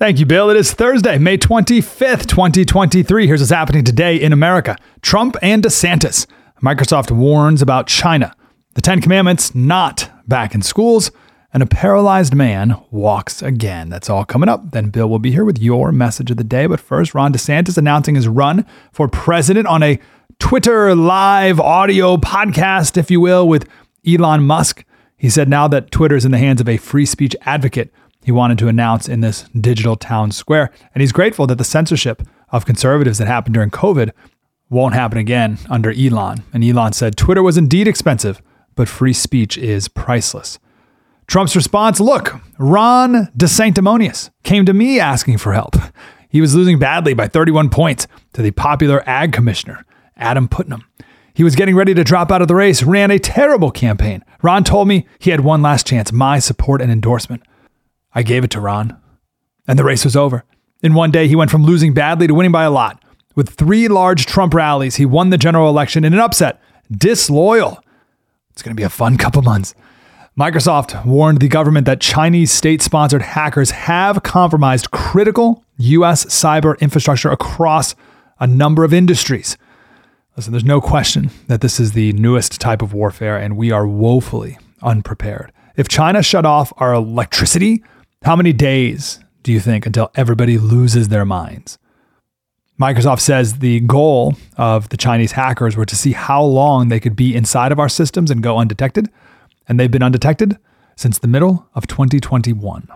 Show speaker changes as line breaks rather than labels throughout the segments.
Thank you, Bill. It is Thursday, May 25th, 2023. Here's what's happening today in America Trump and DeSantis. Microsoft warns about China. The Ten Commandments not back in schools. And a paralyzed man walks again. That's all coming up. Then Bill will be here with your message of the day. But first, Ron DeSantis announcing his run for president on a Twitter live audio podcast, if you will, with Elon Musk. He said now that Twitter is in the hands of a free speech advocate, he wanted to announce in this digital town square. And he's grateful that the censorship of conservatives that happened during COVID won't happen again under Elon. And Elon said Twitter was indeed expensive, but free speech is priceless. Trump's response look, Ron DeSanctimonious came to me asking for help. He was losing badly by 31 points to the popular ag commissioner. Adam Putnam. He was getting ready to drop out of the race, ran a terrible campaign. Ron told me he had one last chance, my support and endorsement. I gave it to Ron, and the race was over. In one day, he went from losing badly to winning by a lot. With three large Trump rallies, he won the general election in an upset. Disloyal. It's going to be a fun couple months. Microsoft warned the government that Chinese state sponsored hackers have compromised critical U.S. cyber infrastructure across a number of industries. Listen, there's no question that this is the newest type of warfare, and we are woefully unprepared. If China shut off our electricity, how many days do you think until everybody loses their minds? Microsoft says the goal of the Chinese hackers were to see how long they could be inside of our systems and go undetected, and they've been undetected since the middle of 2021.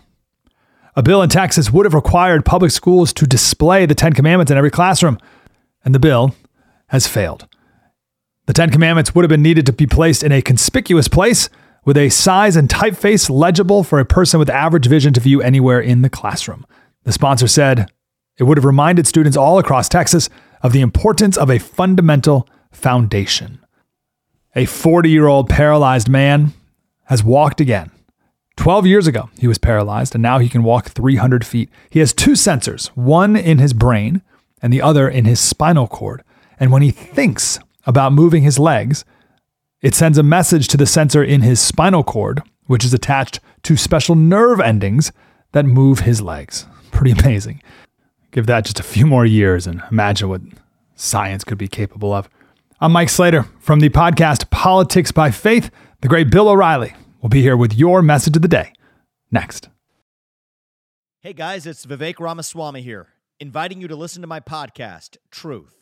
A bill in Texas would have required public schools to display the Ten Commandments in every classroom, and the bill has failed. The Ten Commandments would have been needed to be placed in a conspicuous place with a size and typeface legible for a person with average vision to view anywhere in the classroom. The sponsor said it would have reminded students all across Texas of the importance of a fundamental foundation. A 40 year old paralyzed man has walked again. 12 years ago, he was paralyzed, and now he can walk 300 feet. He has two sensors, one in his brain and the other in his spinal cord. And when he thinks about moving his legs, it sends a message to the sensor in his spinal cord, which is attached to special nerve endings that move his legs. Pretty amazing. Give that just a few more years and imagine what science could be capable of. I'm Mike Slater from the podcast Politics by Faith. The great Bill O'Reilly will be here with your message of the day next.
Hey guys, it's Vivek Ramaswamy here, inviting you to listen to my podcast, Truth.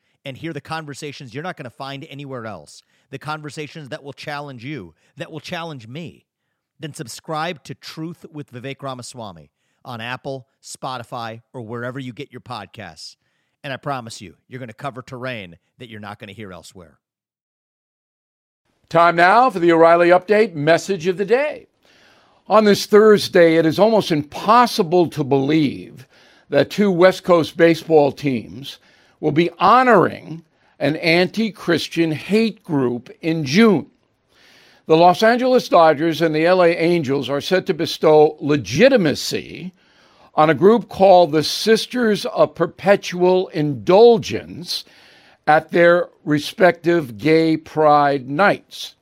and hear the conversations you're not going to find anywhere else, the conversations that will challenge you, that will challenge me, then subscribe to Truth with Vivek Ramaswamy on Apple, Spotify, or wherever you get your podcasts. And I promise you, you're going to cover terrain that you're not going to hear elsewhere.
Time now for the O'Reilly Update message of the day. On this Thursday, it is almost impossible to believe that two West Coast baseball teams will be honoring an anti Christian hate group in June. The Los Angeles Dodgers and the LA Angels are set to bestow legitimacy on a group called the Sisters of Perpetual Indulgence at their respective gay pride nights.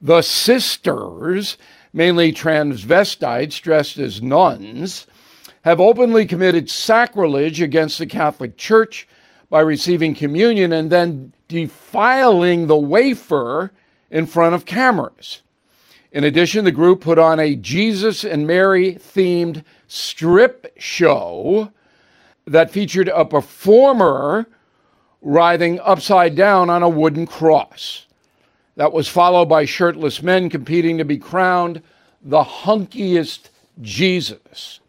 The sisters, mainly transvestites dressed as nuns, have openly committed sacrilege against the Catholic Church by receiving communion and then defiling the wafer in front of cameras. In addition, the group put on a Jesus and Mary themed strip show that featured a performer writhing upside down on a wooden cross. That was followed by shirtless men competing to be crowned the hunkiest Jesus.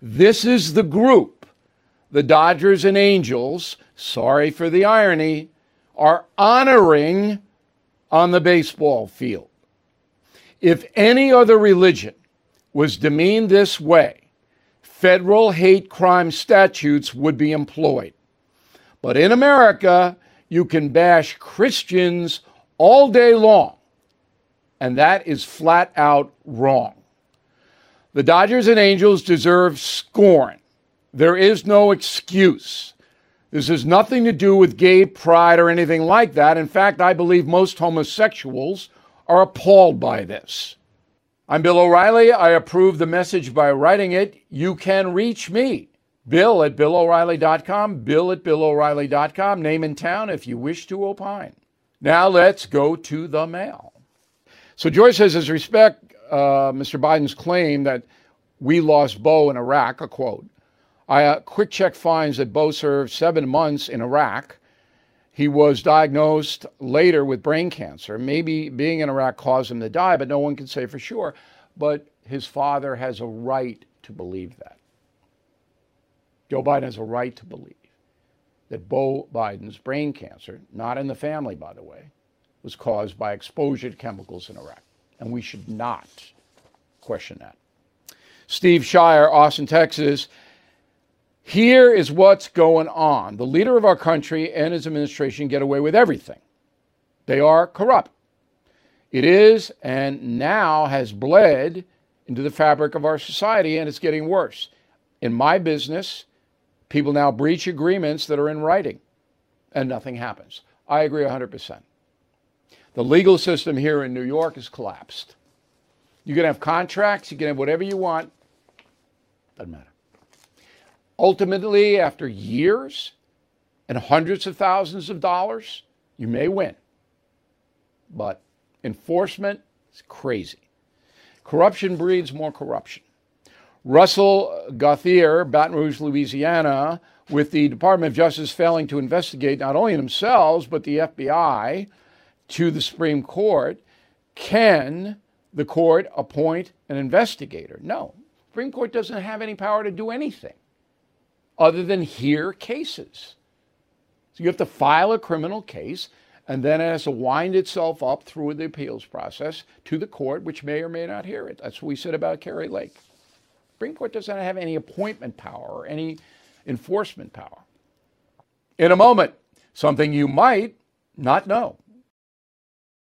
This is the group the Dodgers and Angels, sorry for the irony, are honoring on the baseball field. If any other religion was demeaned this way, federal hate crime statutes would be employed. But in America, you can bash Christians all day long, and that is flat out wrong. The Dodgers and Angels deserve scorn. There is no excuse. This has nothing to do with gay pride or anything like that. In fact, I believe most homosexuals are appalled by this. I'm Bill O'Reilly. I approve the message by writing it. You can reach me Bill at BillO'Reilly.com, Bill at BillO'Reilly.com, name and town if you wish to opine. Now let's go to the mail. So Joyce says, as respect uh, Mr. Biden's claim that we lost Bo in Iraq, a quote, I uh, quick check finds that Bo served seven months in Iraq. He was diagnosed later with brain cancer. Maybe being in Iraq caused him to die, but no one can say for sure. But his father has a right to believe that. Joe Biden has a right to believe that Bo Biden's brain cancer, not in the family, by the way, was caused by exposure to chemicals in Iraq. And we should not question that. Steve Shire, Austin, Texas. Here is what's going on. The leader of our country and his administration get away with everything. They are corrupt. It is and now has bled into the fabric of our society, and it's getting worse. In my business, People now breach agreements that are in writing and nothing happens. I agree 100%. The legal system here in New York has collapsed. You can have contracts, you can have whatever you want, doesn't matter. Ultimately, after years and hundreds of thousands of dollars, you may win. But enforcement is crazy. Corruption breeds more corruption. Russell Gauthier, Baton Rouge, Louisiana, with the Department of Justice failing to investigate not only themselves, but the FBI to the Supreme Court, can the court appoint an investigator? No. Supreme Court doesn't have any power to do anything other than hear cases. So you have to file a criminal case, and then it has to wind itself up through the appeals process to the court, which may or may not hear it. That's what we said about Kari Lake. Supreme Court doesn't have any appointment power or any enforcement power. In a moment, something you might not know.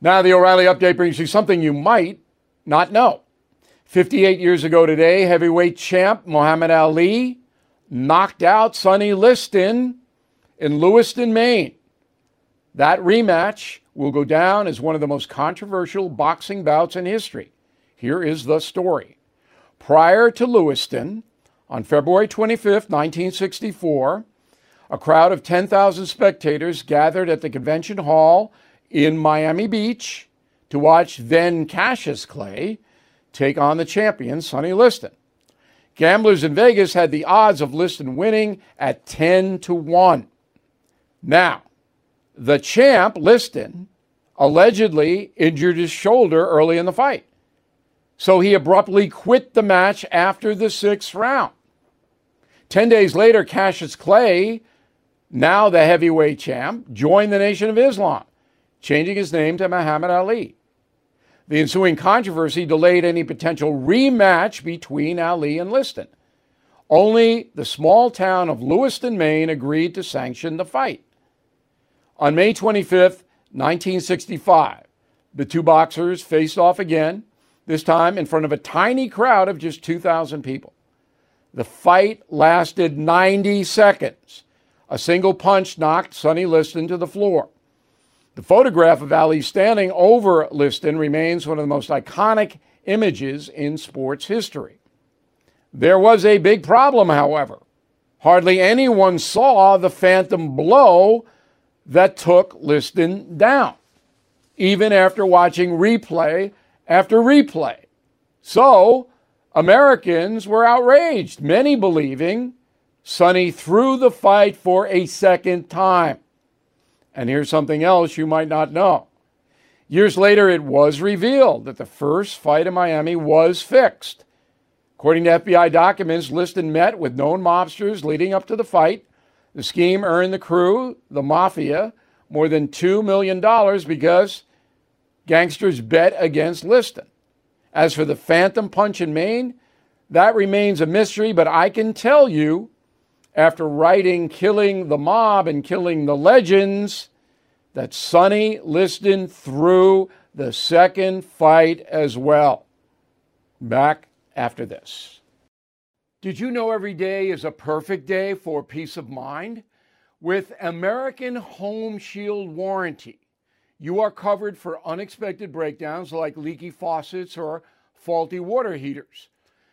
Now, the O'Reilly update brings you something you might not know. 58 years ago today, heavyweight champ Muhammad Ali knocked out Sonny Liston in Lewiston, Maine. That rematch will go down as one of the most controversial boxing bouts in history. Here is the story. Prior to Lewiston, on February 25, 1964, a crowd of 10,000 spectators gathered at the convention hall in Miami Beach to watch then Cassius Clay take on the champion, Sonny Liston. Gamblers in Vegas had the odds of Liston winning at 10 to 1. Now, the champ, Liston, allegedly injured his shoulder early in the fight. So he abruptly quit the match after the sixth round. Ten days later, Cassius Clay, now the heavyweight champ, joined the Nation of Islam, changing his name to Muhammad Ali. The ensuing controversy delayed any potential rematch between Ali and Liston. Only the small town of Lewiston, Maine agreed to sanction the fight. On May 25, 1965, the two boxers faced off again, this time in front of a tiny crowd of just 2,000 people. The fight lasted 90 seconds. A single punch knocked Sonny Liston to the floor. The photograph of Ali standing over Liston remains one of the most iconic images in sports history. There was a big problem, however. Hardly anyone saw the phantom blow that took Liston down, even after watching replay after replay. So, Americans were outraged, many believing Sonny threw the fight for a second time. And here's something else you might not know. Years later, it was revealed that the first fight in Miami was fixed. According to FBI documents, Liston met with known mobsters leading up to the fight the scheme earned the crew, the mafia, more than $2 million because gangsters bet against Liston. As for the phantom punch in Maine, that remains a mystery, but I can tell you, after writing Killing the Mob and Killing the Legends, that Sonny Liston threw the second fight as well. Back after this. Did you know every day is a perfect day for peace of mind? With American Home Shield Warranty, you are covered for unexpected breakdowns like leaky faucets or faulty water heaters.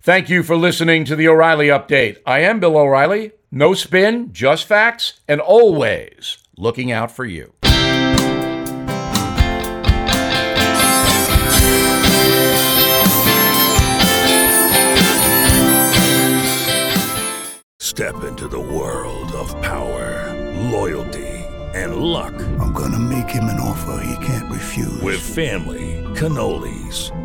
Thank you for listening to the O'Reilly Update. I am Bill O'Reilly. No spin, just facts, and always looking out for you.
Step into the world of power, loyalty, and luck.
I'm gonna make him an offer he can't refuse.
With family, cannolis,